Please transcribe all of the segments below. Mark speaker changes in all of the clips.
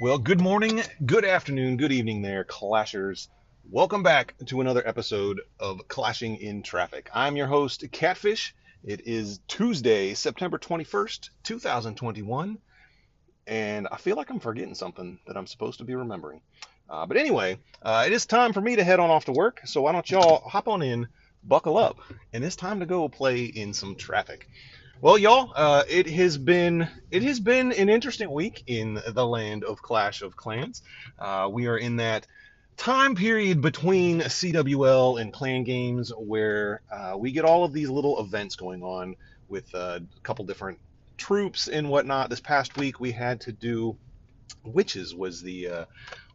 Speaker 1: Well, good morning, good afternoon, good evening there, Clashers. Welcome back to another episode of Clashing in Traffic. I'm your host, Catfish. It is Tuesday, September 21st, 2021, and I feel like I'm forgetting something that I'm supposed to be remembering. Uh, but anyway, uh, it is time for me to head on off to work, so why don't y'all hop on in, buckle up, and it's time to go play in some traffic. Well, y'all, uh, it has been it has been an interesting week in the land of Clash of Clans. Uh, we are in that time period between CWL and clan games where uh, we get all of these little events going on with uh, a couple different troops and whatnot. This past week we had to do witches was the uh,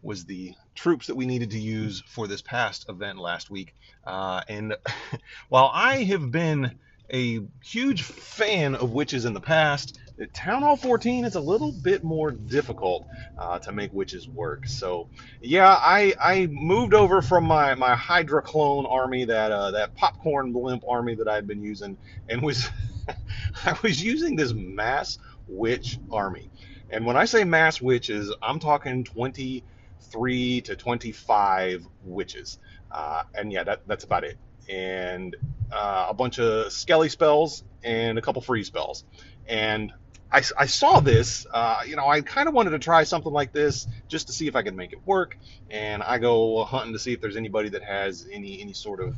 Speaker 1: was the troops that we needed to use for this past event last week. Uh, and while I have been a huge fan of witches in the past. Town Hall 14 is a little bit more difficult uh, to make witches work. So, yeah, I, I moved over from my, my Hydra clone army, that uh, that popcorn blimp army that I'd been using, and was I was using this mass witch army. And when I say mass witches, I'm talking 23 to 25 witches. Uh, and yeah, that, that's about it and uh, a bunch of skelly spells and a couple free spells. And I, I saw this, uh, you know, I kind of wanted to try something like this just to see if I could make it work. And I go hunting to see if there's anybody that has any any sort of,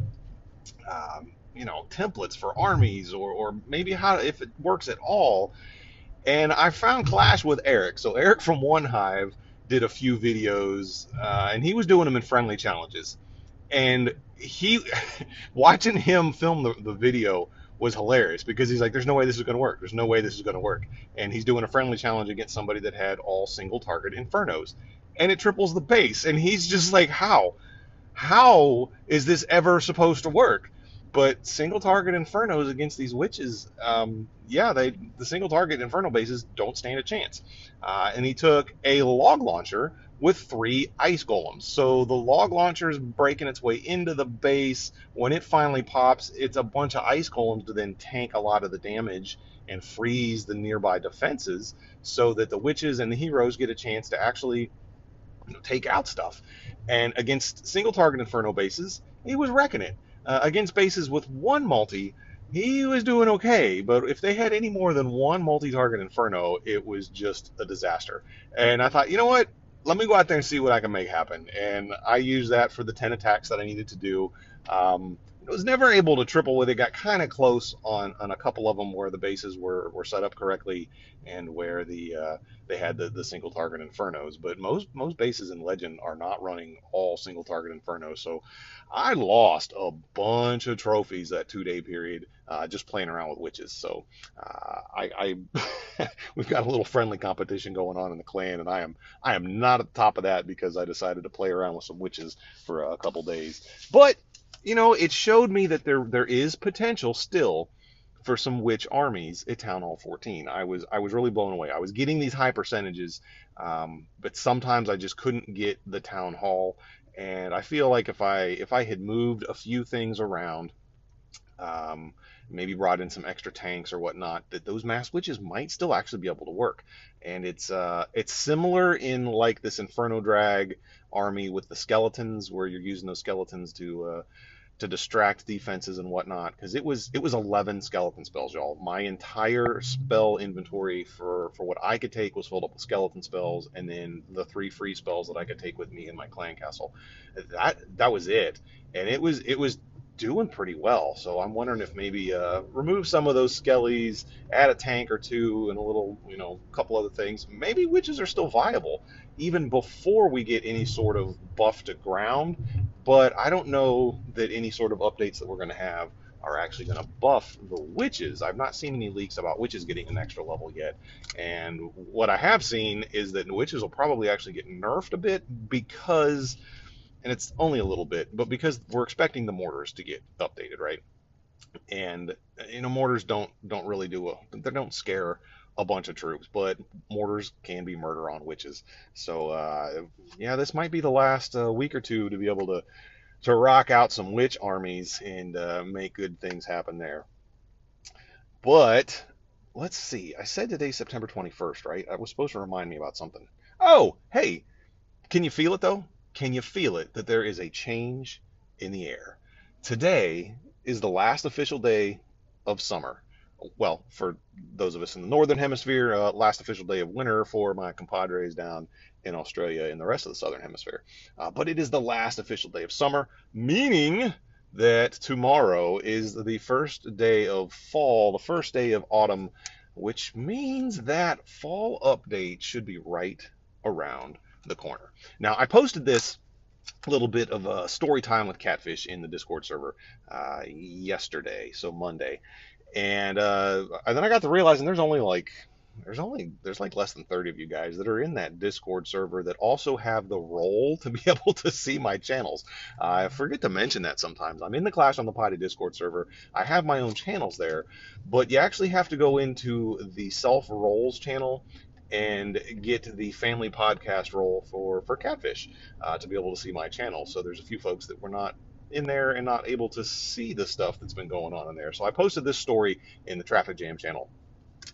Speaker 1: um, you know, templates for armies or, or maybe how if it works at all. And I found Clash with Eric. So Eric from OneHive did a few videos, uh, and he was doing them in friendly challenges and he watching him film the, the video was hilarious because he's like, "There's no way this is going to work. There's no way this is going to work." And he's doing a friendly challenge against somebody that had all single target infernos, and it triples the base. And he's just like, "How? How is this ever supposed to work?" But single target infernos against these witches, um, yeah, they the single target inferno bases don't stand a chance. Uh, and he took a log launcher with three ice golems. So the log launcher is breaking its way into the base. When it finally pops, it's a bunch of ice golems to then tank a lot of the damage and freeze the nearby defenses so that the witches and the heroes get a chance to actually you know, take out stuff. And against single target inferno bases, he was wrecking it. Uh, against bases with one multi, he was doing okay, but if they had any more than one multi-target Inferno, it was just a disaster. And I thought, you know what? Let me go out there and see what I can make happen. And I used that for the 10 attacks that I needed to do. Um, was never able to triple with it. Got kind of close on, on a couple of them where the bases were, were set up correctly and where the uh, they had the, the single target infernos. But most most bases in Legend are not running all single target infernos. So I lost a bunch of trophies that two day period uh, just playing around with witches. So uh, I, I we've got a little friendly competition going on in the clan, and I am I am not at the top of that because I decided to play around with some witches for a couple days. But you know, it showed me that there there is potential still for some witch armies at Town Hall 14. I was I was really blown away. I was getting these high percentages, um, but sometimes I just couldn't get the Town Hall. And I feel like if I if I had moved a few things around, um, maybe brought in some extra tanks or whatnot, that those mass witches might still actually be able to work. And it's uh, it's similar in like this Inferno Drag army with the skeletons, where you're using those skeletons to uh, to distract defenses and whatnot. Because it was it was 11 skeleton spells, y'all. My entire spell inventory for for what I could take was filled up with skeleton spells, and then the three free spells that I could take with me in my clan castle. That that was it, and it was it was doing pretty well. So I'm wondering if maybe uh, remove some of those skellies, add a tank or two, and a little, you know, couple other things. Maybe witches are still viable even before we get any sort of buff to ground. But I don't know that any sort of updates that we're going to have are actually going to buff the witches. I've not seen any leaks about witches getting an extra level yet. And what I have seen is that witches will probably actually get nerfed a bit because and it's only a little bit, but because we're expecting the mortars to get updated, right? And you know, mortars don't don't really do a they don't scare a bunch of troops, but mortars can be murder on witches. So uh, yeah, this might be the last uh, week or two to be able to to rock out some witch armies and uh, make good things happen there. But let's see. I said today September 21st, right? I was supposed to remind me about something. Oh, hey, can you feel it though? Can you feel it that there is a change in the air? Today is the last official day of summer. Well, for those of us in the northern hemisphere, uh, last official day of winter for my compadres down in Australia and the rest of the southern hemisphere. Uh, but it is the last official day of summer, meaning that tomorrow is the first day of fall, the first day of autumn, which means that fall update should be right around the corner. Now, I posted this little bit of a story time with Catfish in the Discord server uh, yesterday, so Monday, and, uh, and then I got to realizing there's only like there's only there's like less than 30 of you guys that are in that discord server that also have the role to be able to see my channels. I forget to mention that sometimes. I'm in the clash on the potty discord server. I have my own channels there. But you actually have to go into the self roles channel and get the family podcast role for for catfish uh, to be able to see my channel. So there's a few folks that were not in there and not able to see the stuff that's been going on in there. So I posted this story in the Traffic Jam channel.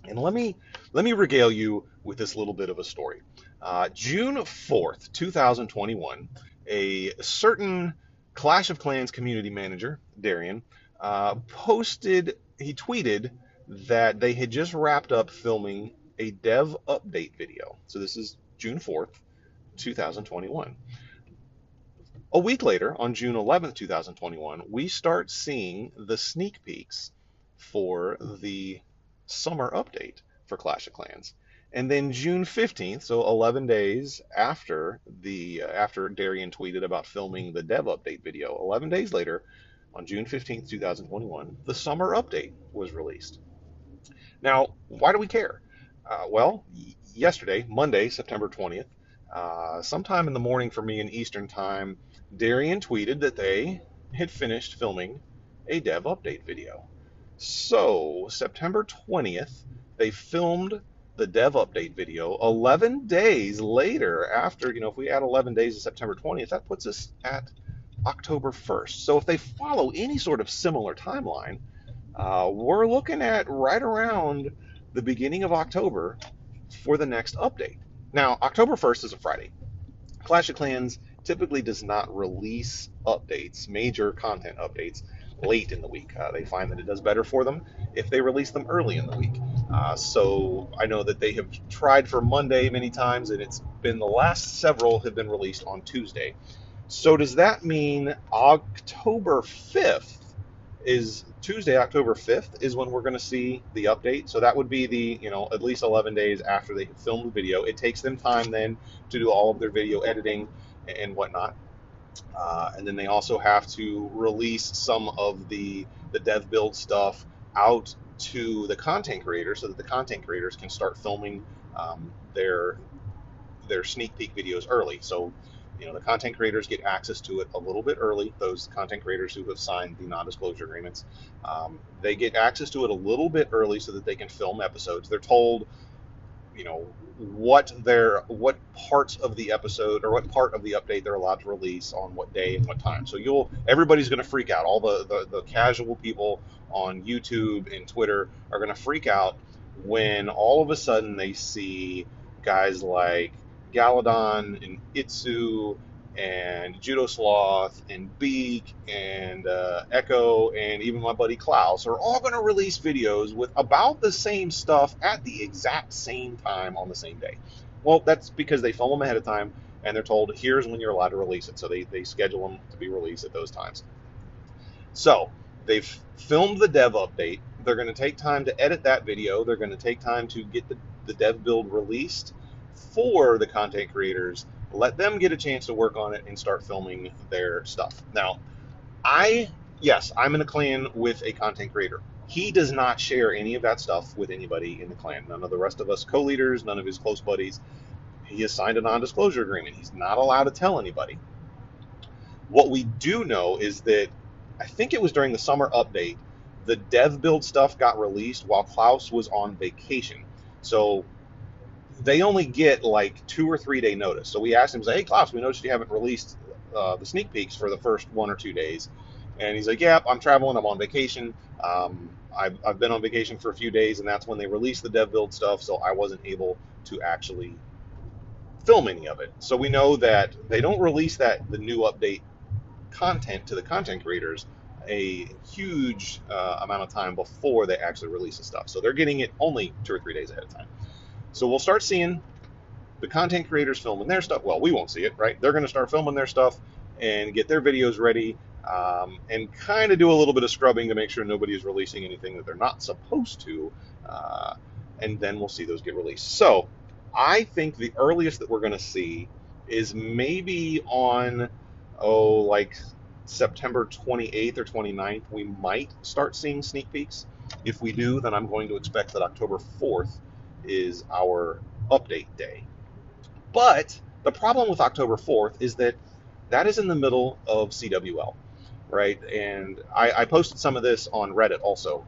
Speaker 1: And let me let me regale you with this little bit of a story. Uh, June 4th, 2021, a certain Clash of Clans community manager, Darian, uh, posted, he tweeted that they had just wrapped up filming a dev update video. So this is June 4th, 2021. A week later, on June 11th, 2021, we start seeing the sneak peeks for the summer update for Clash of Clans. And then June 15th, so 11 days after the uh, after Darian tweeted about filming the dev update video, 11 days later, on June 15th, 2021, the summer update was released. Now, why do we care? Uh, well, yesterday, Monday, September 20th, uh, sometime in the morning for me in Eastern Time, Darian tweeted that they had finished filming a dev update video. So, September 20th, they filmed the dev update video 11 days later after, you know, if we add 11 days to September 20th, that puts us at October 1st. So if they follow any sort of similar timeline, uh, we're looking at right around the beginning of October for the next update. Now, October 1st is a Friday. Clash of Clans typically does not release updates, major content updates, late in the week. Uh, they find that it does better for them if they release them early in the week. Uh, so I know that they have tried for Monday many times, and it's been the last several have been released on Tuesday. So does that mean October 5th is Tuesday, October 5th, is when we're going to see the update. So that would be the, you know, at least 11 days after they film the video. It takes them time then to do all of their video editing and whatnot. Uh, and then they also have to release some of the, the dev build stuff out to the content creators so that the content creators can start filming um, their their sneak peek videos early. So you know the content creators get access to it a little bit early. Those content creators who have signed the non-disclosure agreements um, they get access to it a little bit early so that they can film episodes. They're told you know what their what parts of the episode or what part of the update they're allowed to release on what day and what time. So you'll everybody's going to freak out. All the, the the casual people on youtube and twitter are going to freak out when all of a sudden they see guys like Galadon and Itzu and Judo Sloth and Beak and uh, Echo and even my buddy Klaus are all going to release videos with about the same stuff at the exact same time on the same day. Well, that's because they film them ahead of time and they're told here's when you're allowed to release it. So they, they schedule them to be released at those times. So they've filmed the dev update. They're going to take time to edit that video. They're going to take time to get the, the dev build released for the content creators, let them get a chance to work on it and start filming their stuff. Now, I, yes, I'm in a clan with a content creator. He does not share any of that stuff with anybody in the clan. None of the rest of us co leaders, none of his close buddies. He has signed a non disclosure agreement. He's not allowed to tell anybody. What we do know is that I think it was during the summer update, the dev build stuff got released while Klaus was on vacation. So they only get like two or three day notice. So we asked him, "Hey, Klaus, we noticed you haven't released uh, the sneak peeks for the first one or two days." And he's like, "Yeah, I'm traveling. I'm on vacation. Um, I've, I've been on vacation for a few days, and that's when they released the dev build stuff. So I wasn't able to actually film any of it. So we know that they don't release that the new update content to the content creators a huge uh, amount of time before they actually release the stuff. So they're getting it only two or three days ahead of time. So we'll start seeing the content creators filming their stuff. Well, we won't see it, right? They're going to start filming their stuff and get their videos ready um, and kind of do a little bit of scrubbing to make sure nobody is releasing anything that they're not supposed to. Uh, and then we'll see those get released. So I think the earliest that we're going to see is maybe on, oh, like September 28th or 29th, we might start seeing sneak peeks. If we do, then I'm going to expect that October 4th is our update day. But the problem with October 4th is that that is in the middle of CWL, right? And I, I posted some of this on Reddit also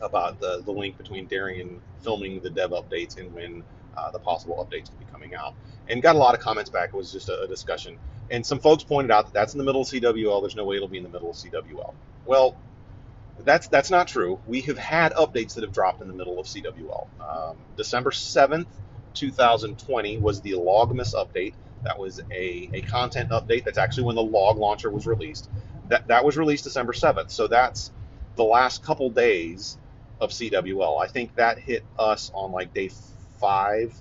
Speaker 1: about the, the link between Darian filming the dev updates and when uh, the possible updates could be coming out. And got a lot of comments back. It was just a, a discussion. And some folks pointed out that that's in the middle of CWL. There's no way it'll be in the middle of CWL. Well, that's that's not true. We have had updates that have dropped in the middle of CWL. Um, December 7th, 2020 was the Logmas update. That was a, a content update. That's actually when the log launcher was released. That that was released December 7th. So that's the last couple days of CWL. I think that hit us on like day five,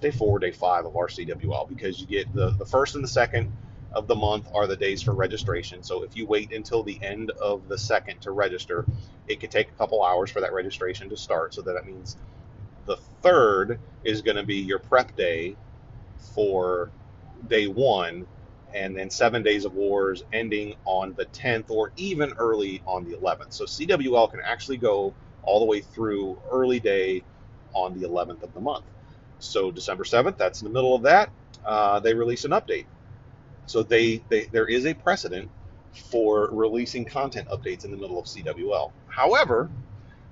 Speaker 1: day four, day five of our CWL because you get the, the first and the second of the month are the days for registration. So if you wait until the end of the second to register, it could take a couple hours for that registration to start. So that means the third is going to be your prep day for day one, and then seven days of wars ending on the 10th or even early on the 11th. So CWL can actually go all the way through early day on the 11th of the month. So December 7th, that's in the middle of that. Uh, they release an update. So they, they there is a precedent for releasing content updates in the middle of CWL. However,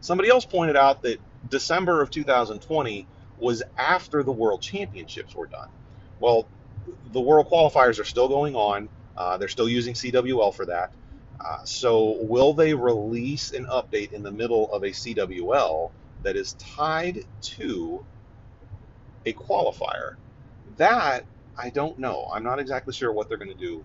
Speaker 1: somebody else pointed out that December of 2020 was after the World Championships were done. Well, the World Qualifiers are still going on. Uh, they're still using CWL for that. Uh, so, will they release an update in the middle of a CWL that is tied to a qualifier? That I don't know. I'm not exactly sure what they're going to do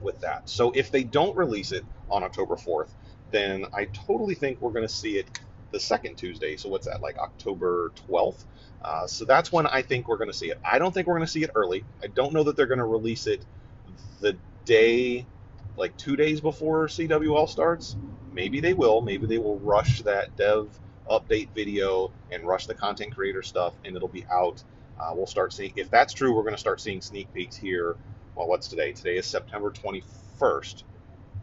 Speaker 1: with that. So if they don't release it on October 4th, then I totally think we're going to see it the second Tuesday. So what's that, like October 12th? Uh, so that's when I think we're going to see it. I don't think we're going to see it early. I don't know that they're going to release it the day, like two days before CWL starts. Maybe they will. Maybe they will rush that dev update video and rush the content creator stuff, and it'll be out uh, we'll start seeing, if that's true, we're going to start seeing sneak peeks here. Well, what's today? Today is September 21st.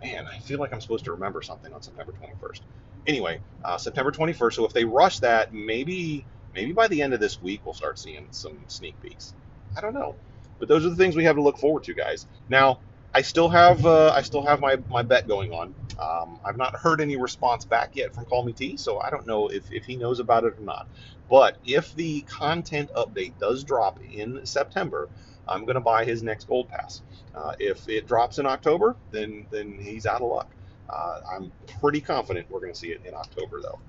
Speaker 1: Man, I feel like I'm supposed to remember something on September 21st. Anyway, uh, September 21st. So if they rush that, maybe maybe by the end of this week we'll start seeing some sneak peeks. I don't know, but those are the things we have to look forward to, guys. Now, I still have uh, I still have my, my bet going on. Um, I've not heard any response back yet from Call Me T, so I don't know if, if he knows about it or not. But if the content update does drop in September, I'm going to buy his next gold pass. Uh, if it drops in October, then then he's out of luck. Uh, I'm pretty confident we're going to see it in October, though.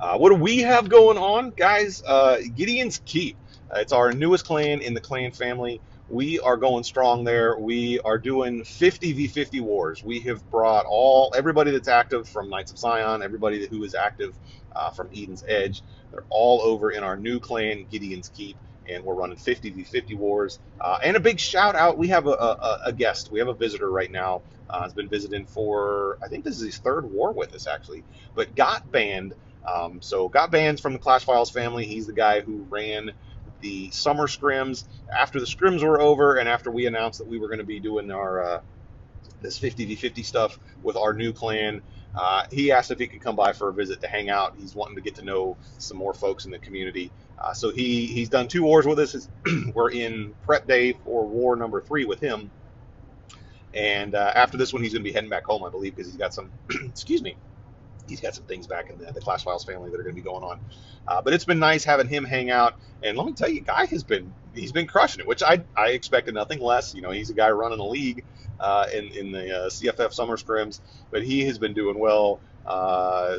Speaker 1: Uh, what do we have going on, guys? Uh, Gideon's Keep. it's our newest clan in the clan family we are going strong there. We are doing 50 v 50 wars. We have brought all everybody that's active from Knights of Zion, everybody who is active uh, from Eden's Edge. They're all over in our new clan, Gideon's Keep, and we're running 50 v 50 wars. Uh, and a big shout out. We have a, a, a, guest. We have a visitor right now. Uh, has been visiting for I think this is his third war with us actually. But Got banned. Um, so Got banned from the Clash Files family. He's the guy who ran the summer scrims. After the scrims were over, and after we announced that we were going to be doing our uh, this 50v50 stuff with our new clan, uh, he asked if he could come by for a visit to hang out. He's wanting to get to know some more folks in the community. Uh, so he he's done two wars with us. we're in prep day for war number three with him. And uh, after this one, he's going to be heading back home, I believe, because he's got some, excuse me, he's got some things back in the, the Clash Files family that are going to be going on. Uh, but it's been nice having him hang out. And let me tell you, Guy has been he's been crushing it, which I I expected nothing less. You know, he's a guy running a league uh, in in the uh, CFF summer scrims, but he has been doing well. Uh,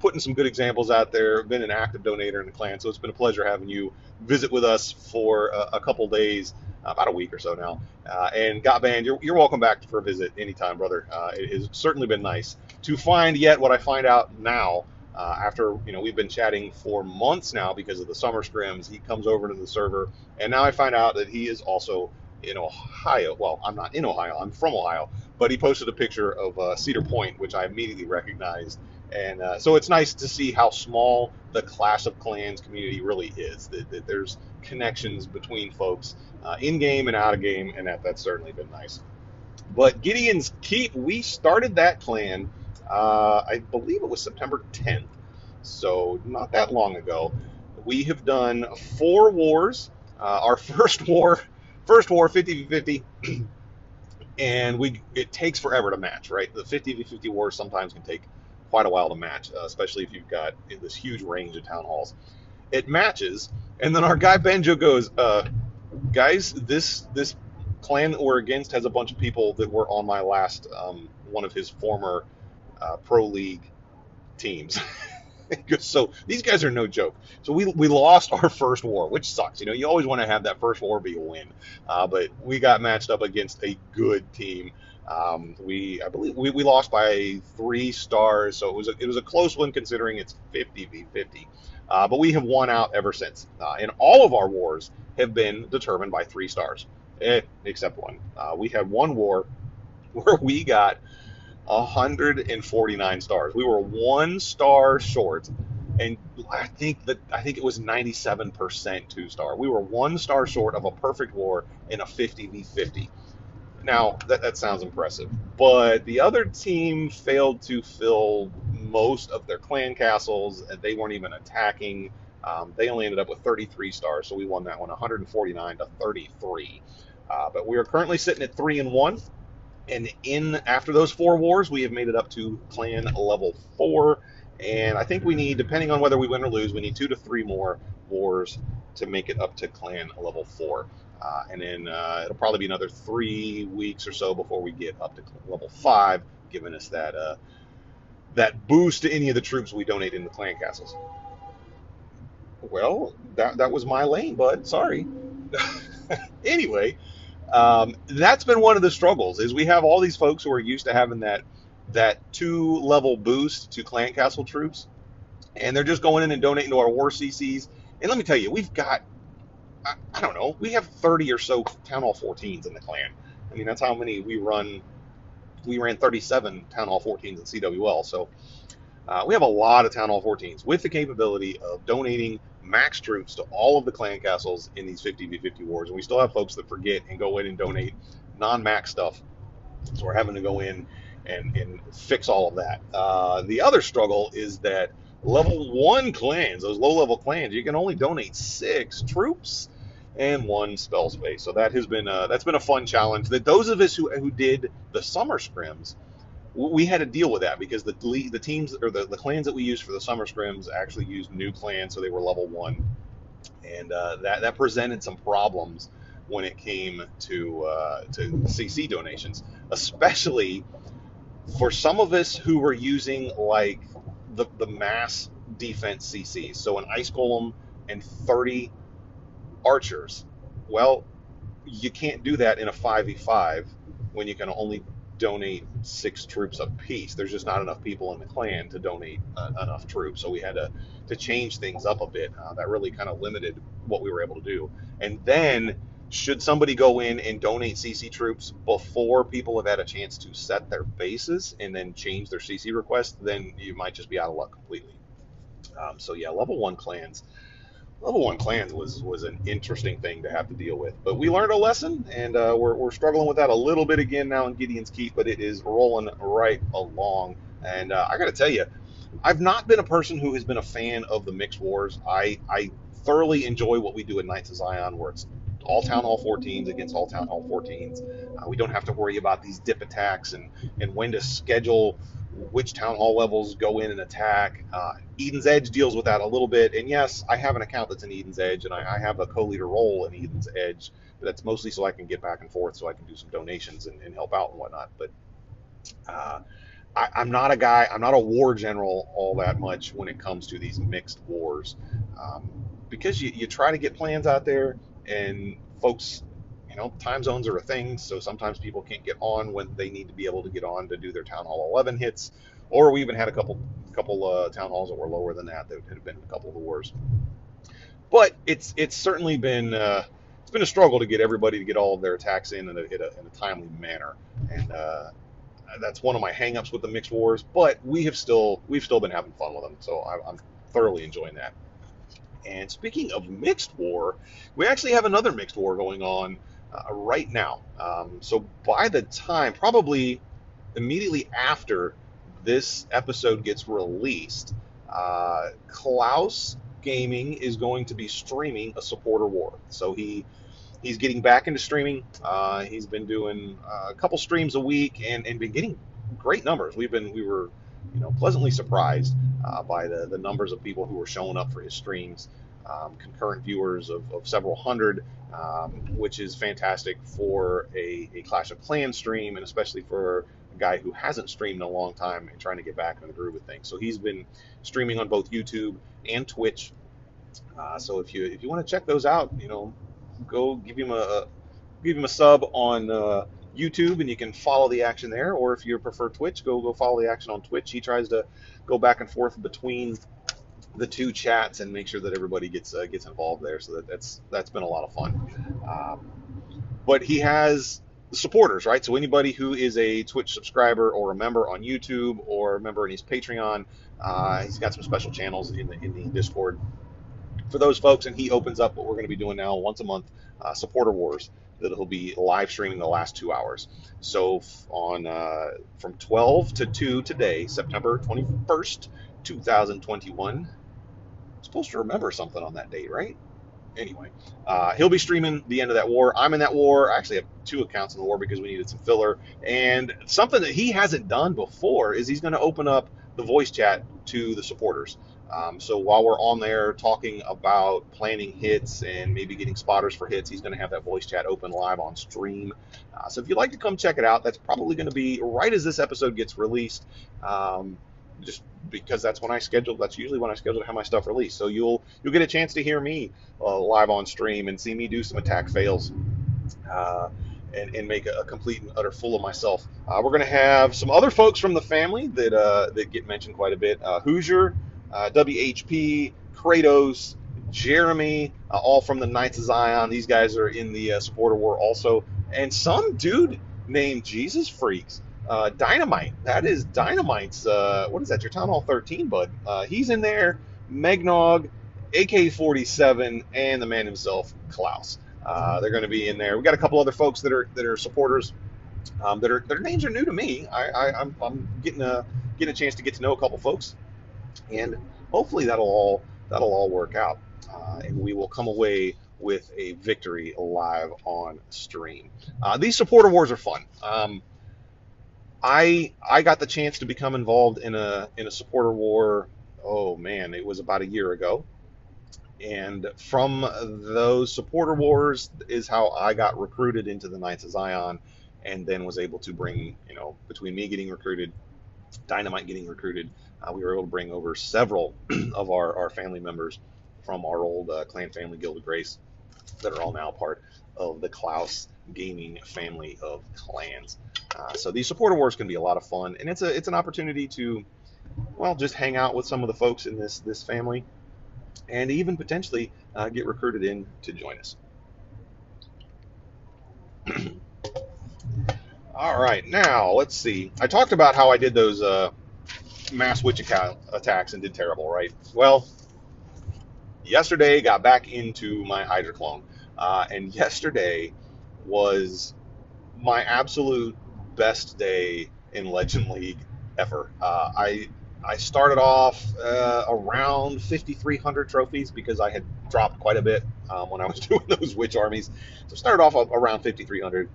Speaker 1: putting some good examples out there. Been an active donator in the clan, so it's been a pleasure having you visit with us for a, a couple days, about a week or so now. Uh, and Got banned, you're, you're welcome back for a visit anytime, brother. Uh, it has certainly been nice to find yet what I find out now. Uh, after you know we've been chatting for months now because of the summer scrims, he comes over to the server, and now I find out that he is also in Ohio. Well, I'm not in Ohio. I'm from Ohio, but he posted a picture of uh, Cedar Point, which I immediately recognized. And uh, so it's nice to see how small the Clash of Clans community really is. That, that there's connections between folks uh, in game and out of game, and that that's certainly been nice. But Gideon's Keep, we started that clan. Uh, I believe it was September 10th, so not that long ago. We have done four wars. Uh, our first war, first war, 50 50 and we it takes forever to match, right? The 50 v 50 wars sometimes can take quite a while to match, uh, especially if you've got this huge range of town halls. It matches, and then our guy Benjo goes, uh, "Guys, this this clan that we're against has a bunch of people that were on my last um, one of his former uh, pro league teams." so these guys are no joke. So we, we lost our first war, which sucks. You know, you always want to have that first war be a win, uh, but we got matched up against a good team. Um, we I believe we, we lost by three stars, so it was a, it was a close one considering it's 50 v 50. Uh, but we have won out ever since, uh, and all of our wars have been determined by three stars, eh, except one. Uh, we had one war where we got 149 stars. We were one star short, and I think that I think it was 97% two star. We were one star short of a perfect war in a 50 v 50. Now that that sounds impressive, but the other team failed to fill most of their clan castles, and they weren't even attacking. Um, they only ended up with 33 stars, so we won that one 149 to 33. Uh, but we are currently sitting at three and one and in after those four wars, we have made it up to clan level four. And I think we need, depending on whether we win or lose, we need two to three more wars to make it up to clan level four. Uh, and then uh, it'll probably be another three weeks or so before we get up to level five, giving us that uh, that boost to any of the troops we donate in the clan castles. Well, that that was my lane, bud. Sorry. anyway, um, that's been one of the struggles is we have all these folks who are used to having that that two level boost to clan castle troops and they're just going in and donating to our war cc's and let me tell you we've got I, I don't know we have 30 or so town hall 14s in the clan. I mean that's how many we run we ran 37 town hall 14s in cwl so uh, we have a lot of town hall 14s with the capability of donating max troops to all of the clan castles in these 50v50 wars, and we still have folks that forget and go in and donate non-max stuff. So we're having to go in and, and fix all of that. Uh, the other struggle is that level one clans, those low-level clans, you can only donate six troops and one spell space. So that has been a, that's been a fun challenge. That those of us who who did the summer scrims we had to deal with that because the the teams or the, the clans that we used for the summer scrims actually used new clans, so they were level one, and uh, that that presented some problems when it came to uh, to CC donations, especially for some of us who were using like the the mass defense CCs, so an ice golem and 30 archers. Well, you can't do that in a 5v5 when you can only donate six troops a piece. There's just not enough people in the clan to donate uh, enough troops, so we had to to change things up a bit. Uh, that really kind of limited what we were able to do. And then, should somebody go in and donate CC troops before people have had a chance to set their bases and then change their CC request, then you might just be out of luck completely. Um, so yeah, level one clans level one clans was was an interesting thing to have to deal with. But we learned a lesson, and uh, we're, we're struggling with that a little bit again now in Gideon's Keep, but it is rolling right along. And uh, I got to tell you, I've not been a person who has been a fan of the mixed wars. I I thoroughly enjoy what we do at Knights of Zion, where it's all Town Hall 14s against all Town Hall 14s. Uh, we don't have to worry about these dip attacks and and when to schedule which town hall levels go in and attack. Uh, Eden's Edge deals with that a little bit. And yes, I have an account that's in Eden's Edge, and I, I have a co-leader role in Eden's Edge, but that's mostly so I can get back and forth, so I can do some donations and, and help out and whatnot. But uh, I, I'm not a guy. I'm not a war general all that much when it comes to these mixed wars, um, because you, you try to get plans out there, and folks, you know, time zones are a thing. So sometimes people can't get on when they need to be able to get on to do their Town Hall 11 hits, or we even had a couple couple uh, town halls that were lower than that that had been a couple of the wars. But it's it's certainly been uh, it's been a struggle to get everybody to get all of their attacks in in a, in a, in a timely manner, and uh, that's one of my hangups with the mixed wars. But we have still we've still been having fun with them, so I, I'm thoroughly enjoying that. And speaking of mixed war, we actually have another mixed war going on uh, right now. Um, so by the time, probably immediately after this episode gets released, uh, Klaus Gaming is going to be streaming a supporter war. So he he's getting back into streaming. Uh, he's been doing uh, a couple streams a week and, and been getting great numbers. We've been we were you know pleasantly surprised uh, by the the numbers of people who were showing up for his streams. Um, concurrent viewers of, of several hundred, um, which is fantastic for a, a Clash of Clans stream, and especially for a guy who hasn't streamed in a long time and trying to get back in the groove of things. So he's been streaming on both YouTube and Twitch. Uh, so if you if you want to check those out, you know, go give him a give him a sub on uh, YouTube, and you can follow the action there. Or if you prefer Twitch, go go follow the action on Twitch. He tries to go back and forth between the two chats and make sure that everybody gets uh, gets involved there. So that, that's that's been a lot of fun. Um, but he has supporters, right? So anybody who is a Twitch subscriber or a member on YouTube or a member in his Patreon, uh, he's got some special channels in the in the Discord for those folks. And he opens up what we're going to be doing now once a month, uh, supporter wars that he'll be live streaming the last two hours. So on uh, from 12 to 2 today, September 21st, 2021. Supposed to remember something on that date, right? Anyway, uh, he'll be streaming the end of that war. I'm in that war. I actually have two accounts in the war because we needed some filler. And something that he hasn't done before is he's going to open up the voice chat to the supporters. Um, so while we're on there talking about planning hits and maybe getting spotters for hits, he's going to have that voice chat open live on stream. Uh, so if you'd like to come check it out, that's probably going to be right as this episode gets released. Um, just because that's when I schedule. That's usually when I schedule to have my stuff released. So you'll you'll get a chance to hear me uh, live on stream and see me do some attack fails. Uh, and, and, make a, a, complete and utter fool of myself. Uh, we're going to have some other folks from the family that uh, that get mentioned quite a bit. Uh, Hoosier, uh, WHP, Kratos, Jeremy, all from the Knights of Zion. These guys are in the supporter war also, and some dude named Jesus Freaks uh, Dynamite. That is Dynamite's. Uh, what is that? Your Town Hall 13, bud. Uh, he's in there. Megnog, AK-47, and the man himself, Klaus. Uh, they're going to be in there. We got a couple other folks that are that are supporters. Um, that are their names are new to me. I, I I'm, I'm getting a getting a chance to get to know a couple folks, and hopefully that'll all that'll all work out, uh, and we will come away with a victory live on stream. Uh, these supporter wars are fun. Um, I I got the chance to become involved in a in a supporter war. Oh man, it was about a year ago. And from those supporter wars is how I got recruited into the Knights of Zion, and then was able to bring you know between me getting recruited, Dynamite getting recruited, uh, we were able to bring over several of our, our family members from our old uh, clan family Guild of Grace that are all now part of the Klaus gaming family of clans. Uh, so these supporter wars can be a lot of fun, and it's a it's an opportunity to, well, just hang out with some of the folks in this this family, and even potentially uh, get recruited in to join us. All right, now let's see. I talked about how I did those uh, mass witch attacks and did terrible, right? Well, yesterday got back into my Hydra clone, uh, and yesterday was my absolute best day in Legend League ever. Uh, I I started off uh, around 5,300 trophies because I had dropped quite a bit um, when I was doing those witch armies. So started off around 5,300,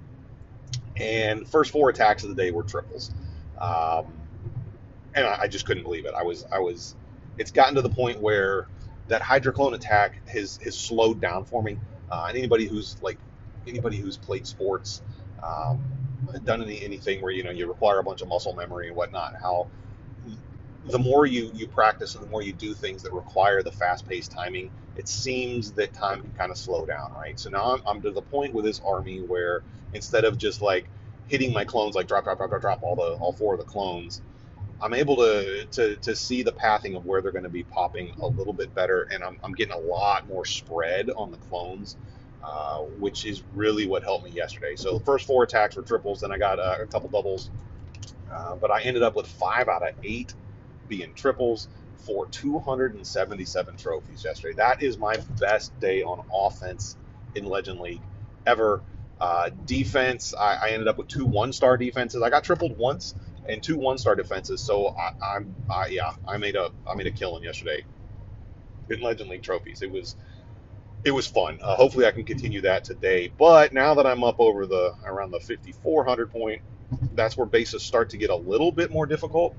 Speaker 1: and first four attacks of the day were triples, um, and I, I, just couldn't believe it. I was I was. It's gotten to the point where that Hydra clone attack has has slowed down for me. Uh, and anybody who's like anybody who's played sports, um, done any, anything where you know you require a bunch of muscle memory and whatnot, how the more you you practice and the more you do things that require the fast-paced timing, it seems that time can kind of slow down, right? So now I'm, I'm to the point with this army where instead of just like hitting my clones like drop drop drop drop drop all the all four of the clones, I'm able to to, to see the pathing of where they're going to be popping a little bit better, and I'm, I'm getting a lot more spread on the clones. Uh, which is really what helped me yesterday. So the first four attacks were triples, then I got uh, a couple doubles, uh, but I ended up with five out of eight being triples for 277 trophies yesterday. That is my best day on offense in Legend League ever. Uh, defense, I, I, ended up with two one-star defenses. I got tripled once and two one-star defenses. So I, am yeah, I made a I made a killing yesterday in Legend League trophies. It was it was fun. Uh, hopefully, I can continue that today. But now that I'm up over the around the 5400 point, that's where bases start to get a little bit more difficult,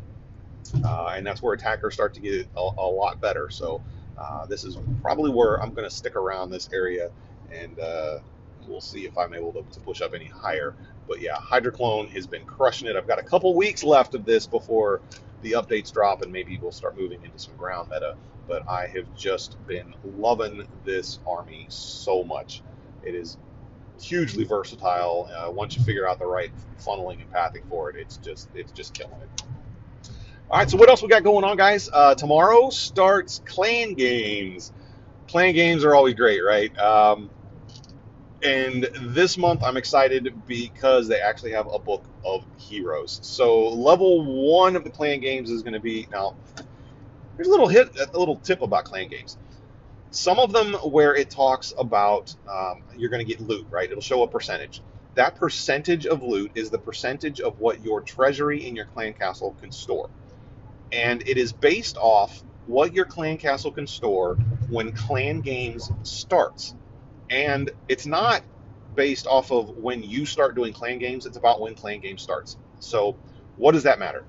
Speaker 1: uh, and that's where attackers start to get a, a lot better. So uh, this is probably where I'm going to stick around this area, and uh, we'll see if I'm able to, to, push up any higher. But yeah, Hydra clone has been crushing it. I've got a couple weeks left of this before the updates drop, and maybe we'll start moving into some ground meta but I have just been loving this army so much. It is hugely versatile. Uh, once you figure out the right funneling and pathing for it, it's just it's just killing it. All right, so what else we got going on, guys? Uh, tomorrow starts clan games. Clan games are always great, right? Um, and this month I'm excited because they actually have a book of heroes. So level one of the clan games is going to be now Here's a little hit, a little tip about clan games. Some of them where it talks about um, you're going to get loot, right? It'll show a percentage. That percentage of loot is the percentage of what your treasury in your clan castle can store, and it is based off what your clan castle can store when clan games starts. And it's not based off of when you start doing clan games, it's about when clan game starts. So, what does that matter?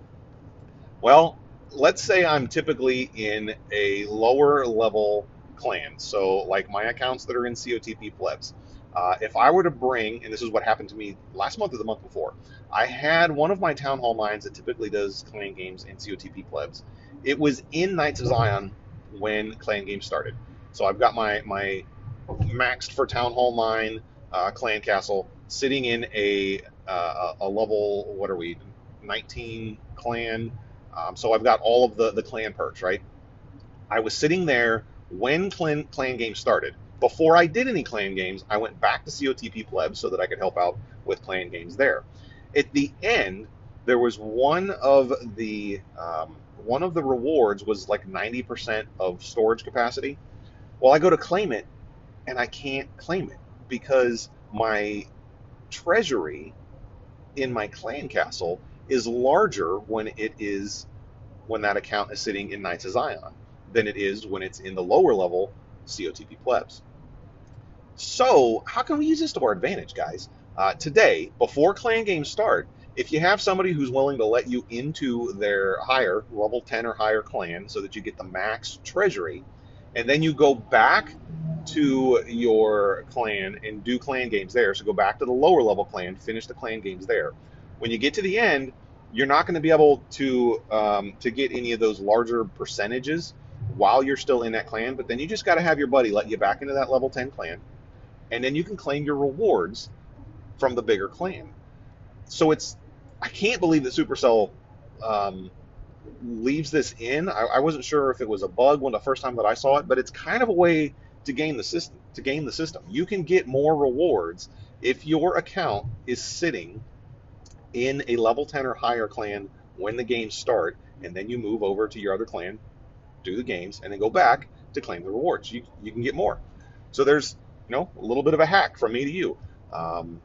Speaker 1: Well, let's say I'm typically in a lower level clan, so like my accounts that are in COTP plebs. Uh, if I were to bring, and this is what happened to me last month or the month before, I had one of my town hall mines that typically does clan games in COTP plebs. It was in Knights of Zion when clan games started. So I've got my my maxed for town hall 9, uh, clan castle sitting in a uh, a level what are we 19 clan um, so I've got all of the, the clan perks, right? I was sitting there when clan, clan games started. Before I did any clan games, I went back to COTP plebs so that I could help out with clan games there. At the end, there was one of the um, one of the rewards was like 90% of storage capacity. Well, I go to claim it, and I can't claim it because my treasury in my clan castle is larger when it is when that account is sitting in Knights of Zion than it is when it's in the lower level COTP plebs. So how can we use this to our advantage, guys? Uh, today, before clan games start, if you have somebody who's willing to let you into their higher level 10 or higher clan so that you get the max treasury, and then you go back to your clan and do clan games there. So go back to the lower level clan, finish the clan games there. When you get to the end, you're not going to be able to um, to get any of those larger percentages while you're still in that clan. But then you just got to have your buddy let you back into that level 10 clan, and then you can claim your rewards from the bigger clan. So it's I can't believe that Supercell um, leaves this in. I, I, wasn't sure if it was a bug when the first time that I saw it, but it's kind of a way to gain the system. To gain the system, you can get more rewards if your account is sitting in a level 10 or higher clan when the games start, and then you move over to your other clan, do the games, and then go back to claim the rewards. You, you can get more. So there's you know a little bit of a hack from me to you. Um,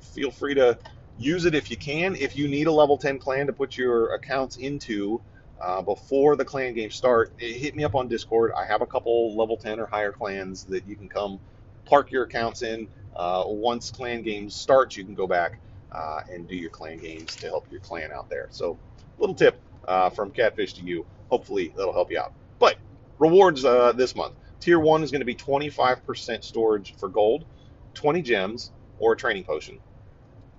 Speaker 1: feel free to use it if you can. If you need a level 10 clan to put your accounts into uh, before the clan games start, hit me up on Discord. I have a couple level 10 or higher clans that you can come park your accounts in. Uh, once clan games start, you can go back uh, and do your clan games to help your clan out there. So, little tip uh, from Catfish to you. Hopefully, that'll help you out. But rewards uh, this month. Tier one is going to be 25% storage for gold, 20 gems, or a training potion.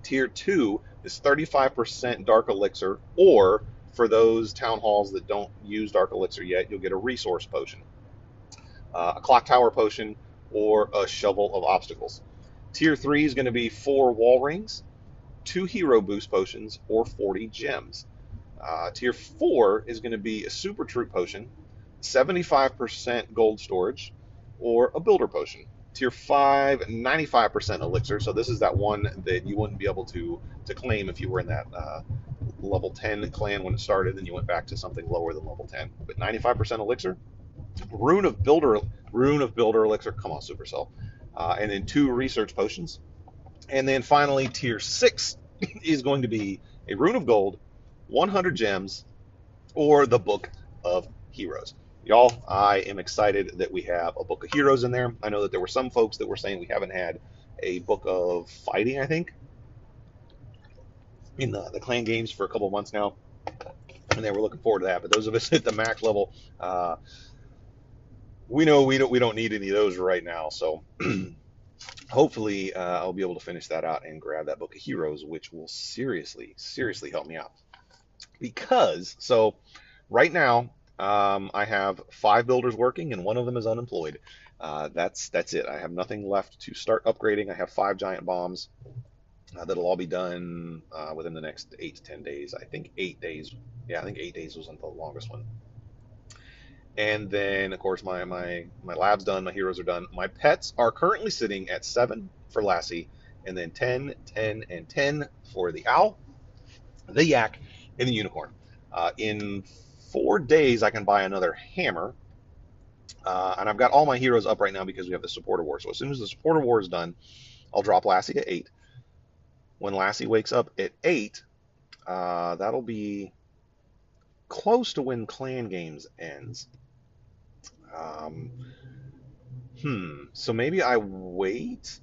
Speaker 1: Tier 2 is 35% Dark Elixir, or for those town halls that don't use Dark Elixir yet, you'll get a resource potion, uh, a clock tower potion, or a shovel of obstacles. Tier 3 is going to be four wall rings, two hero boost potions, or 40 gems. Uh, tier 4 is going to be a super troop potion, 75% gold storage, or a builder potion. Tier 5, 95% elixir. So this is that one that you wouldn't be able to, to claim if you were in that uh, level 10 clan when it started, then you went back to something lower than level 10. But 95% elixir. Rune of Builder, Rune of Builder elixir. Come on, Supercell. Uh, and then two research potions. And then finally, tier 6 is going to be a Rune of Gold, 100 gems, or the Book of Heroes. Y'all, I am excited that we have a Book of Heroes in there. I know that there were some folks that were saying we haven't had a Book of Fighting, I think, in the, the clan games for a couple months now. And they were looking forward to that. But those of us at the max level, uh, we know we don't we don't need any of those right now. So hopefully uh, I'll be able to finish that out and grab that book of heroes, which will seriously seriously help me out. Because so right now um, I have five builders working, and one of them is unemployed. Uh, that's that's it. I have nothing left to start upgrading. I have five giant bombs uh, that'll all be done uh, within the next eight to ten days. I think eight days. Yeah, I think eight days wasn't the longest one. And then, of course, my my my lab's done. My heroes are done. My pets are currently sitting at seven for Lassie, and then 10, 10, and 10 for the owl, the yak, and the unicorn. Uh, in four days, I can buy another hammer. Uh, and I've got all my heroes up right now because we have the supporter war. So as soon as the supporter war is done, I'll drop Lassie to 8. When Lassie wakes up at 8, uh, that'll be close to when Clan Games ends. Um, hmm. So maybe I wait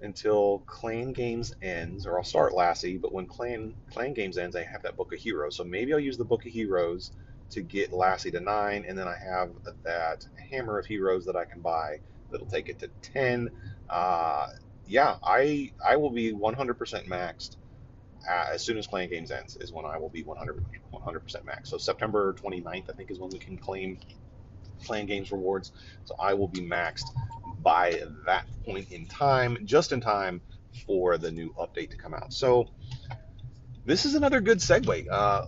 Speaker 1: until Clan Games ends, or I'll start Lassie. But when Clan Clan Games ends, I have that Book of Heroes. So maybe I'll use the Book of Heroes to get Lassie to nine, and then I have that Hammer of Heroes that I can buy that'll take it to ten. Uh, yeah, I I will be 100% maxed uh, as soon as Clan Games ends is when I will be 100 100% max. So September 29th, I think, is when we can claim Clan Games rewards. So I will be maxed by that point in time, just in time for the new update to come out. So this is another good segue. Uh,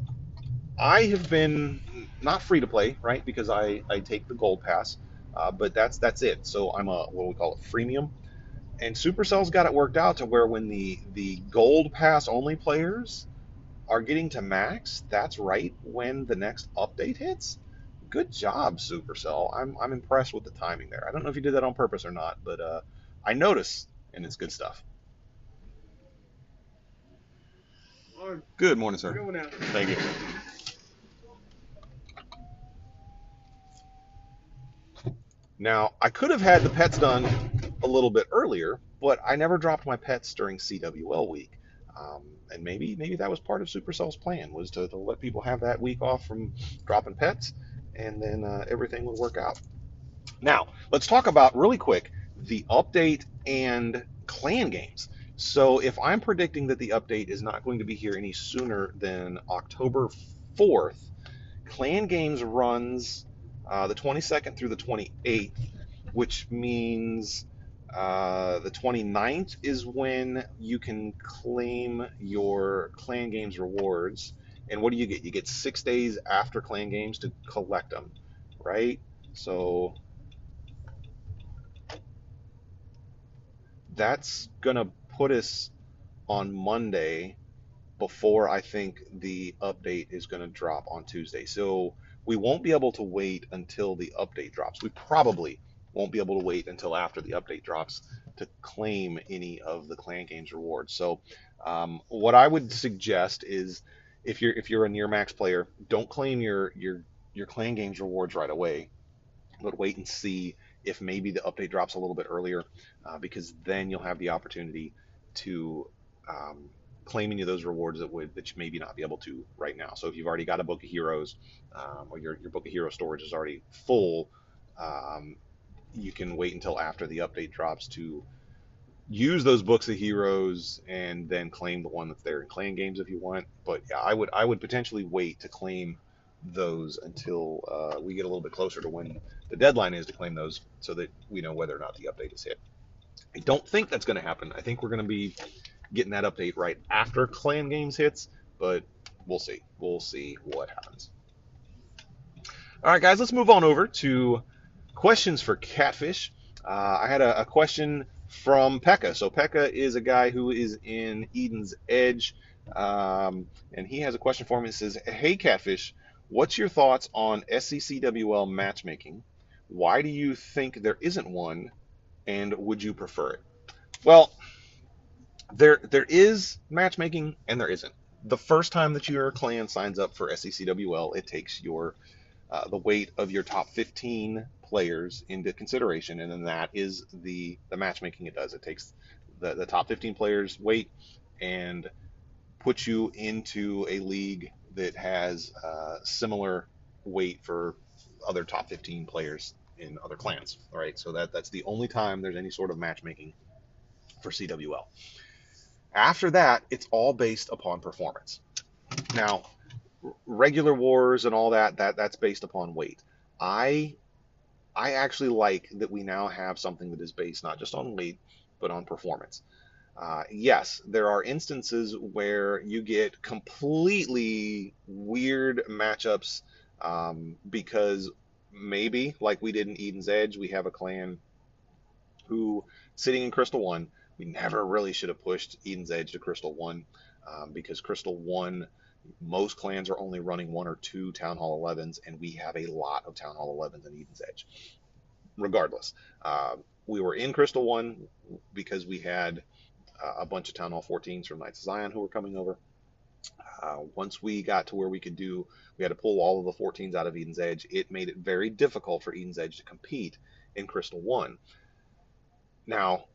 Speaker 1: I have been not free to play, right? Because I, I take the gold pass, uh, but that's that's it. So I'm a what do we call it freemium, and Supercell's got it worked out to where when the the gold pass only players are getting to max, that's right when the next update hits. Good job, Supercell. I'm I'm impressed with the timing there. I don't know if you did that on purpose or not, but uh, I notice, and it's good stuff. Good morning, sir. Thank you. Now, I could have had the pets done a little bit earlier, but I never dropped my pets during CWL week. Um, and maybe maybe that was part of Supercell's plan was to, to, let people have that week off from dropping pets, and then uh, everything would work out. Now, let's talk about really quick the update and clan games. So if I'm predicting that the update is not going to be here any sooner than October 4th, clan games runs uh, the 22nd through the 28th, which means uh, the 29th is when you can claim your Clan Games rewards. And what do you get? You get six days after Clan Games to collect them, right? So that's going to put us on Monday before I think the update is going to drop on Tuesday. So we won't be able to wait until the update drops. We probably won't be able to wait until after the update drops to claim any of the Clan Games rewards. So, um, what I would suggest is if you're if you're a near max player, don't claim your your your Clan Games rewards right away, but wait and see if maybe the update drops a little bit earlier, uh, because then you'll have the opportunity to um, claim any of those rewards that would that you maybe not be able to right now. So if you've already got a book of heroes, um, or your your book of hero storage is already full, um, you can wait until after the update drops to use those books of heroes and then claim the one that's there in clan games if you want. But yeah, I would I would potentially wait to claim those until uh, we get a little bit closer to when the deadline is to claim those, so that we know whether or not the update is hit. I don't think that's going to happen. I think we're going to be getting that update right after clan games hits, but we'll see. We'll see what happens. All right, guys, let's move on over to questions for Catfish. Uh, I had a, a question from Pekka. So Pekka is a guy who is in Eden's Edge, um, and he has a question for me. It says, "Hey Catfish, what's your thoughts on SCCWL matchmaking? Why do you think there isn't one, and would you prefer it?" Well, there there is matchmaking and there isn't. The first time that your clan signs up for SECWL, it takes your uh, the weight of your top 15 players into consideration, and then that is the the matchmaking it does. It takes the, the top 15 players' weight and puts you into a league that has uh, similar weight for other top 15 players in other clans. All right, so that that's the only time there's any sort of matchmaking for CWL. After that, it's all based upon performance. Now, regular wars and all that that that's based upon weight. I I actually like that we now have something that is based not just on weight but on performance. Uh, yes, there are instances where you get completely weird matchups um, because maybe, like we did in Eden's Edge, we have a clan who, sitting in Crystal 1, we never really should have pushed Eden's Edge to Crystal 1 um, because Crystal 1 most clans are only running one or two Town Hall 11s, and we have a lot of Town Hall 11s in Eden's Edge. Regardless, uh, we were in Crystal 1 because we had uh, a bunch of Town Hall 14s from Knights of Zion who were coming over. Uh, once we got to where we could do, we had to pull all of the 14s out of Eden's Edge. It made it very difficult for Eden's Edge to compete in Crystal 1. Now,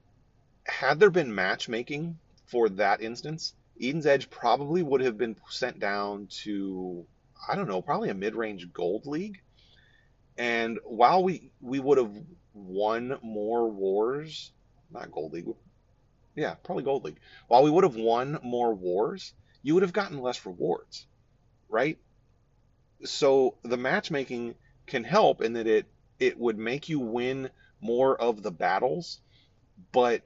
Speaker 1: had there been matchmaking for that instance, Eden's Edge probably would have been sent down to, I don't know, probably a mid-range gold league. And while we we would have won more wars, not gold league, yeah, probably gold league. While we would have won more wars, you would have gotten less rewards, right? So the matchmaking can help in that it it would make you win more of the battles, but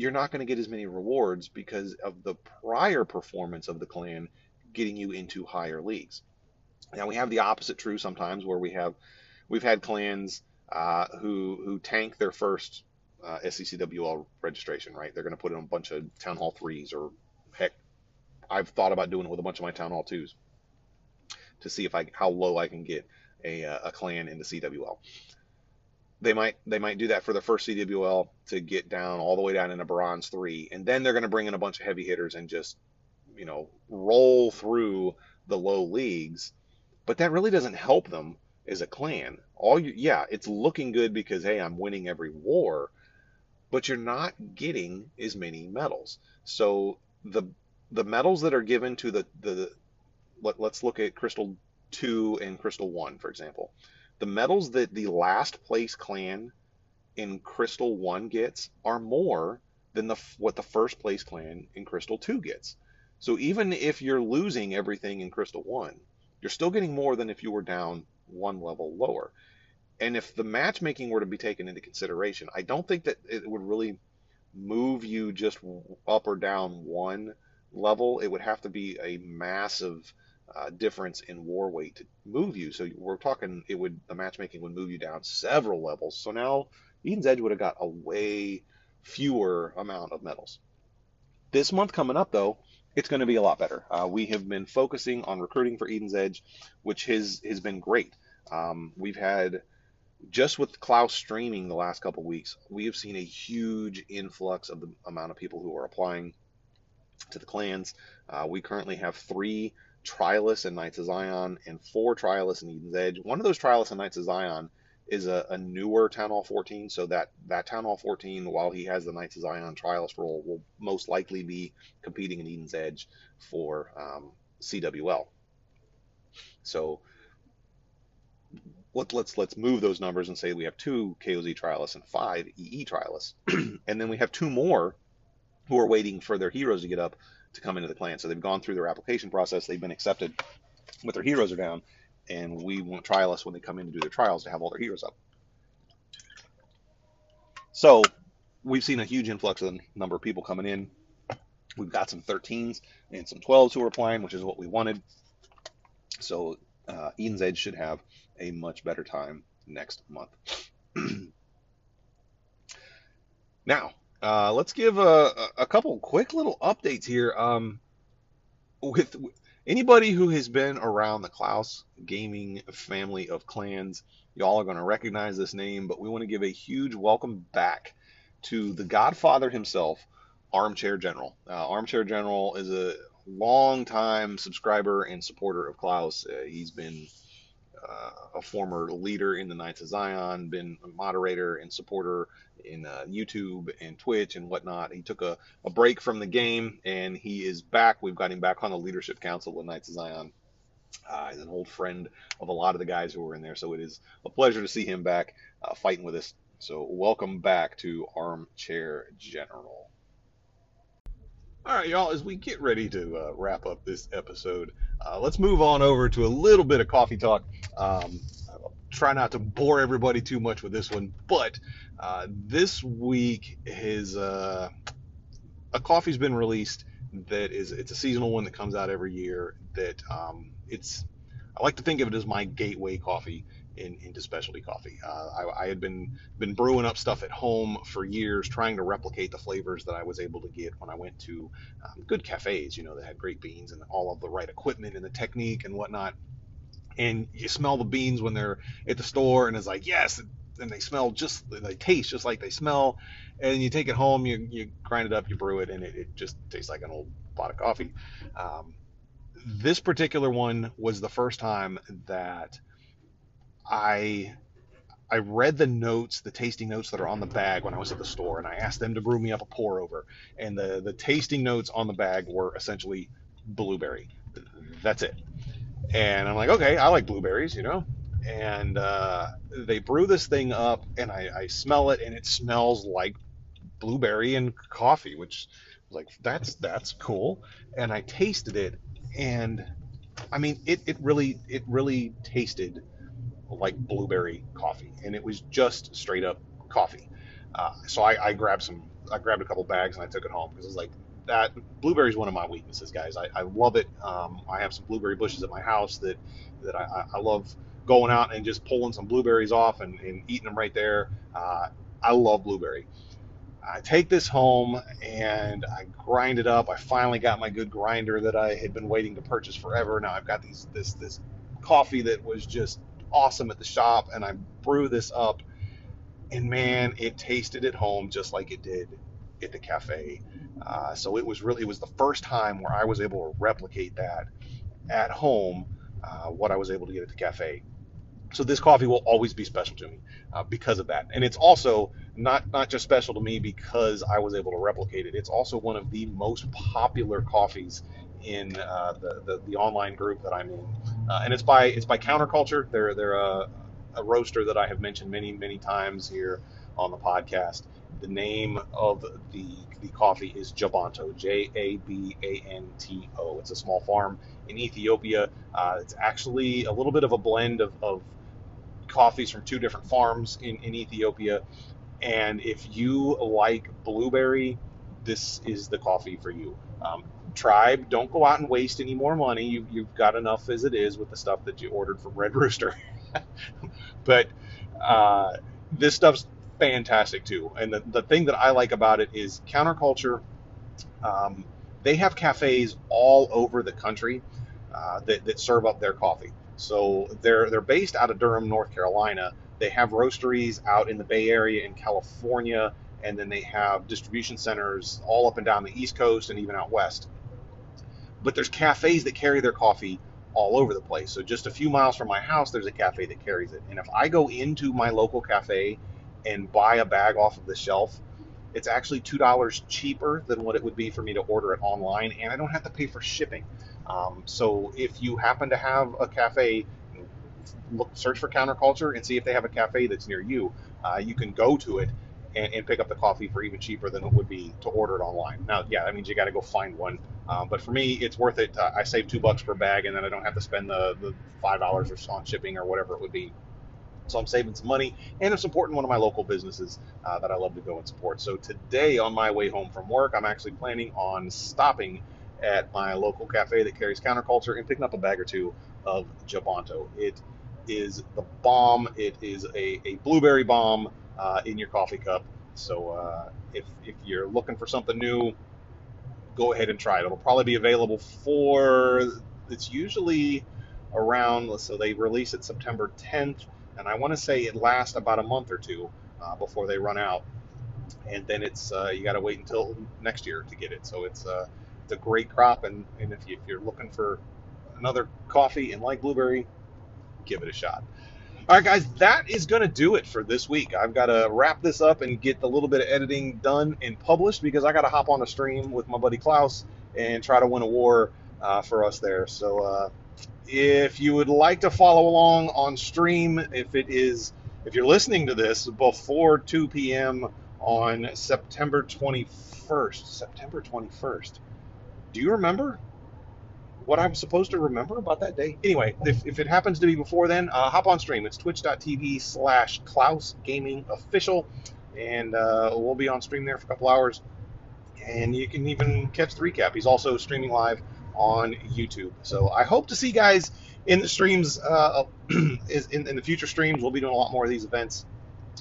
Speaker 1: you're not going to get as many rewards because of the prior performance of the clan getting you into higher leagues. Now we have the opposite true sometimes where we have we've had clans uh, who who tank their first uh, SCCWL registration, right? They're going to put in a bunch of Town Hall threes or heck, I've thought about doing it with a bunch of my Town Hall twos to see if I how low I can get a, uh, a clan into CWL they might they might do that for the first CWL to get down all the way down into bronze three, and then they're going to bring in a bunch of heavy hitters and just you know roll through the low leagues. But that really doesn't help them as a clan. All you yeah, it's looking good because hey, I'm winning every war, but you're not getting as many medals. So the the medals that are given to the the let, let's look at Crystal 2 and Crystal 1 for example the medals that the last place clan in Crystal 1 gets are more than the what the first place clan in Crystal 2 gets. So even if you're losing everything in Crystal 1, you're still getting more than if you were down one level lower. And if the matchmaking were to be taken into consideration, I don't think that it would really move you just up or down one level. It would have to be a massive uh, difference in war weight to move you. So we're talking it would the matchmaking would move you down several levels. So now Eden's Edge would have got a way fewer amount of medals. This month coming up though, it's going to be a lot better. Uh, we have been focusing on recruiting for Eden's Edge, which has has been great. Um, we've had just with Klaus streaming the last couple weeks, we have seen a huge influx of the amount of people who are applying to the clans. Uh, we currently have three Trialists and Knights of Zion, and four Trialists in Eden's Edge. One of those Trialists and Knights of Zion is a, a, newer Town Hall 14, so that, that Town Hall 14, while he has the Knights of Zion Trialist role, will most likely be competing in Eden's Edge for um, CWL. So let, let's let's move those numbers and say we have two KOZ trialists and five EE trialists, and then we have two more who are waiting for their heroes to get up to come into the clan. So they've gone through their application process, they've been accepted, but their heroes are down, and we want trialists when they come in to do their trials to have all their heroes up. So we've seen a huge influx of the number of people coming in. We've got some 13s and some 12s who are applying, which is what we wanted. So uh, Eden's Edge should have a much better time next month. now, uh, let's give a, a, couple quick little updates here. Um, with anybody who has been around the Klaus gaming family of clans, y'all are going to recognize this name, but we want to give a huge welcome back to the godfather himself, Armchair General. Uh, Armchair General is a long-time subscriber and supporter of Klaus. Uh, he's been uh, a former leader in the Knights of Zion, been a moderator and supporter in uh, YouTube and Twitch and whatnot. He took a, a break from the game and he is back. We've got him back on the leadership council of Knights of Zion. Uh, he's an old friend of a lot of the guys who were in there, so it is a pleasure to see him back uh, fighting with us. So welcome back to Armchair General. All right, y'all, as we get ready to uh, wrap up this episode, uh, let's move on over to a little bit of coffee talk. Um, I'll try not to bore everybody too much with this one, but uh, this week his uh, a coffee's been released that is it's a seasonal one that comes out every year. That um, it's I like to think of it as my gateway coffee in, into specialty coffee. Uh, I, I, had been been brewing up stuff at home for years, trying to replicate the flavors that I was able to get when I went to um, good cafes. You know, that had great beans and all of the right equipment and the technique and whatnot. And you smell the beans when they're at the store, and it's like, yes, and they smell just, they taste just like they smell. And you take it home, you you grind it up, you brew it, and it, it just tastes like an old pot of coffee. Um, this particular one was the first time that I I read the notes, the tasting notes that are on the bag when I was at the store, and I asked them to brew me up a pour over. And the the tasting notes on the bag were essentially blueberry. That's it. And I'm like, okay, I like blueberries, you know. And uh, they brew this thing up, and I, I smell it, and it smells like blueberry and coffee, which was like that's that's cool. And I tasted it, and I mean, it, it really it really tasted like blueberry coffee, and it was just straight up coffee. Uh, so I, I, grabbed some, I grabbed a couple bags and I took it home because I was like that. Blueberry is one of my weaknesses, guys. I, I love it. Um, I have some blueberry bushes at my house that that I, I, love going out and just pulling some blueberries off and, and eating them right there. Uh, I love blueberry. I take this home and I grind it up. I finally got my good grinder that I had been waiting to purchase forever. Now I've got these this this coffee that was just awesome at the shop, and I brew this up, and man, it tasted at home just like it did at the cafe. Uh, so it was really it was the first time where I was able to replicate that at home, uh, what I was able to get at the cafe. So this coffee will always be special to me uh, because of that, and it's also not not just special to me because I was able to replicate it. It's also one of the most popular coffees in uh, the, the, the online group that I'm in, uh, and it's by it's by Counterculture. They're they're a, a, roaster that I have mentioned many many times here on the podcast. The name of the the coffee is Jabanto, J A B A N T O. It's a small farm in Ethiopia. Uh, it's actually a little bit of a blend of, of coffees from two different farms in, in Ethiopia. And if you like blueberry, this is the coffee for you. Um, tribe, don't go out and waste any more money. You, you've got enough as it is with the stuff that you ordered from Red Rooster. but uh, this stuff's fantastic too. And the, the thing that I like about it is counterculture. Um, they have cafes all over the country uh, that, that serve up their coffee. So they're they're based out of Durham, North Carolina. They have roasteries out in the Bay Area in California, and then they have distribution centers all up and down the East Coast and even out west but there's cafes that carry their coffee all over the place. So just a few miles from my house, there's a cafe that carries it. And if I go into my local cafe and buy a bag off of the shelf, it's actually two dollars cheaper than what it would be for me to order it online, and I don't have to pay for shipping. Um, so if you happen to have a cafe look search for counterculture and see if they have a cafe that's near you. Uh, you can go to it and, and, pick up the coffee for even cheaper than it would be to order it online. Now, yeah, that means you got to go find one. Um, but for me, it's worth it. Uh, I save two bucks per bag, and then I don't have to spend the, the five dollars or so on shipping or whatever it would be. So I'm saving some money, and I'm supporting one of my local businesses uh, that I love to go and support. So today, on my way home from work, I'm actually planning on stopping at my local cafe that carries counterculture and picking up a bag or two of Jabanto. It is the bomb. It is a, a blueberry bomb uh, in your coffee cup. So uh, if, if you're looking for something new, go ahead and try it. It'll probably be available for, it's usually around, so they release it September 10th, and I want to say it lasts about a month or two uh, before they run out. And then it's, uh, you got to wait until next year to get it. So it's, uh, it's a great crop, and, and if, you, if you're looking for another coffee and like blueberry, give it a shot. All right, guys, that is going to do it for this week. I've got to wrap this up and get a little bit of editing done and published because I got to hop on a stream with my buddy Klaus and try to win a war uh, for us there. So, uh, if you would like to follow along on stream, if it is, if you're listening to this before 2 p.m. on September 21st, September 21st, do you remember? What I'm supposed to remember about that day. Anyway, if, if it happens to be before then, uh, hop on stream. It's twitch.tv slash Klaus Gaming Official, and uh, we'll be on stream there for a couple hours. And you can even catch the recap. He's also streaming live on YouTube. So I hope to see guys in the streams, uh, in, in the future streams. We'll be doing a lot more of these events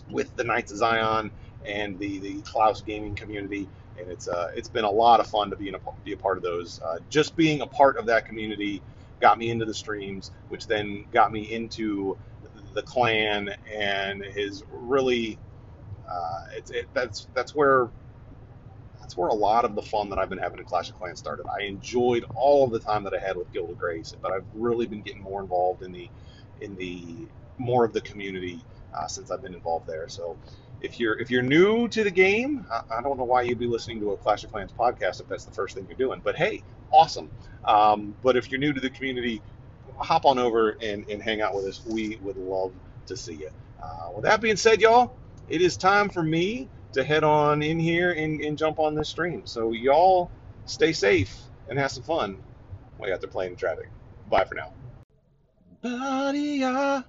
Speaker 1: with the Knights of Zion and the, the Klaus Gaming community and it's uh, it's been a lot of fun to be in a, be a part of those. Uh, just being a part of that community got me into the streams, which then got me into the clan, and is really uh, it's it, that's that's where that's where a lot of the fun that I've been having in Clash of Clans started. I enjoyed all of the time that I had with Guild of Grace, but I've really been getting more involved in the in the more of the community uh, since I've been involved there. So if you're if you're new to the game, I, I, don't know why you'd be listening to a Clash of Clans podcast if that's the first thing you're doing. But hey, awesome. Um, but if you're new to the community, hop on over and, and hang out with us. We would love to see you. Uh, with that being said, y'all, it is time for me to head on in here and, and jump on this stream. So y'all stay safe and have some fun while you're out there playing in traffic. Bye for now. Buddy, uh,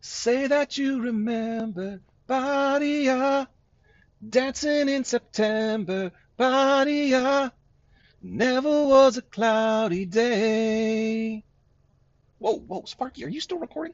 Speaker 1: say that you remember Badia, dancing in September, Badia, never was a cloudy day. Whoa, whoa, Sparky, are you still recording?